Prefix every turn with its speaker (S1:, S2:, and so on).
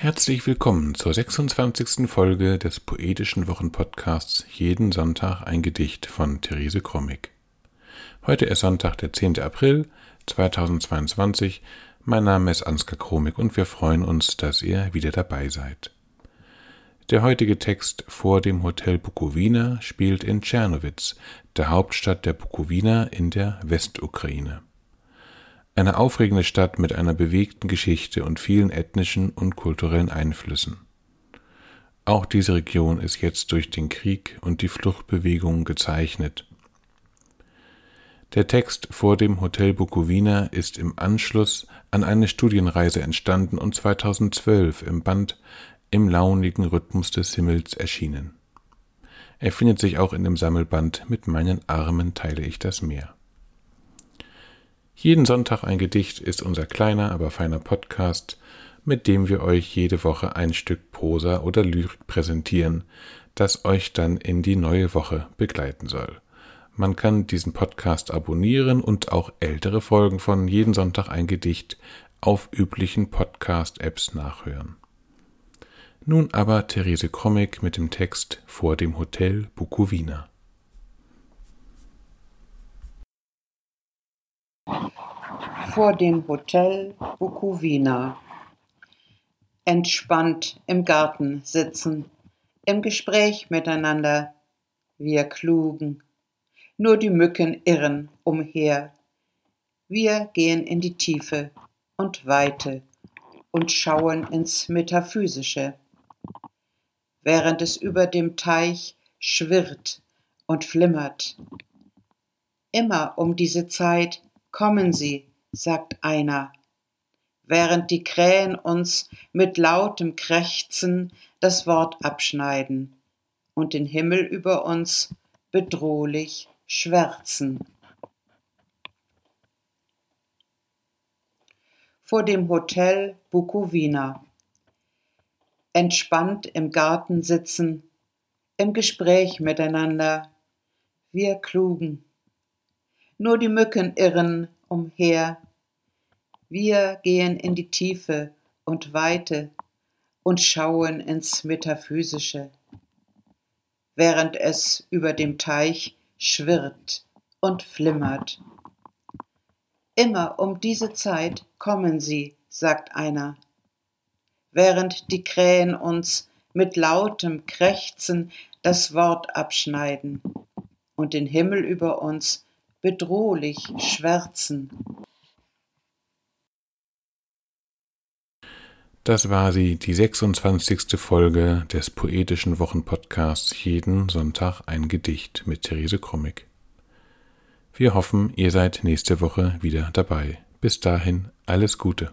S1: Herzlich willkommen zur 26. Folge des Poetischen Wochenpodcasts Jeden Sonntag ein Gedicht von Therese Krommig. Heute ist Sonntag, der 10. April 2022. Mein Name ist Ansgar Kromig und wir freuen uns, dass ihr wieder dabei seid. Der heutige Text vor dem Hotel Bukowina spielt in Tschernowitz, der Hauptstadt der Bukowina in der Westukraine. Eine aufregende Stadt mit einer bewegten Geschichte und vielen ethnischen und kulturellen Einflüssen. Auch diese Region ist jetzt durch den Krieg und die Fluchtbewegungen gezeichnet. Der Text vor dem Hotel Bukowina ist im Anschluss an eine Studienreise entstanden und 2012 im Band Im launigen Rhythmus des Himmels erschienen. Er findet sich auch in dem Sammelband Mit meinen Armen teile ich das Meer. Jeden Sonntag ein Gedicht ist unser kleiner, aber feiner Podcast, mit dem wir euch jede Woche ein Stück Prosa oder Lyrik präsentieren, das euch dann in die neue Woche begleiten soll. Man kann diesen Podcast abonnieren und auch ältere Folgen von Jeden Sonntag ein Gedicht auf üblichen Podcast-Apps nachhören. Nun aber Therese Comic mit dem Text Vor dem Hotel Bukowina.
S2: Vor dem Hotel Bukowina. Entspannt im Garten sitzen, im Gespräch miteinander, wir Klugen. Nur die Mücken irren umher. Wir gehen in die Tiefe und Weite und schauen ins Metaphysische, während es über dem Teich schwirrt und flimmert. Immer um diese Zeit kommen sie sagt einer, während die Krähen uns mit lautem Krächzen das Wort abschneiden und den Himmel über uns bedrohlich schwärzen. Vor dem Hotel Bukowina. Entspannt im Garten sitzen, im Gespräch miteinander, wir Klugen. Nur die Mücken irren umher. Wir gehen in die Tiefe und Weite und schauen ins Metaphysische, während es über dem Teich schwirrt und flimmert. Immer um diese Zeit kommen sie, sagt einer, während die Krähen uns mit lautem Krächzen das Wort abschneiden und den Himmel über uns bedrohlich schwärzen.
S1: Das war sie, die 26. Folge des poetischen Wochenpodcasts Jeden Sonntag ein Gedicht mit Therese Krommig. Wir hoffen, ihr seid nächste Woche wieder dabei. Bis dahin alles Gute.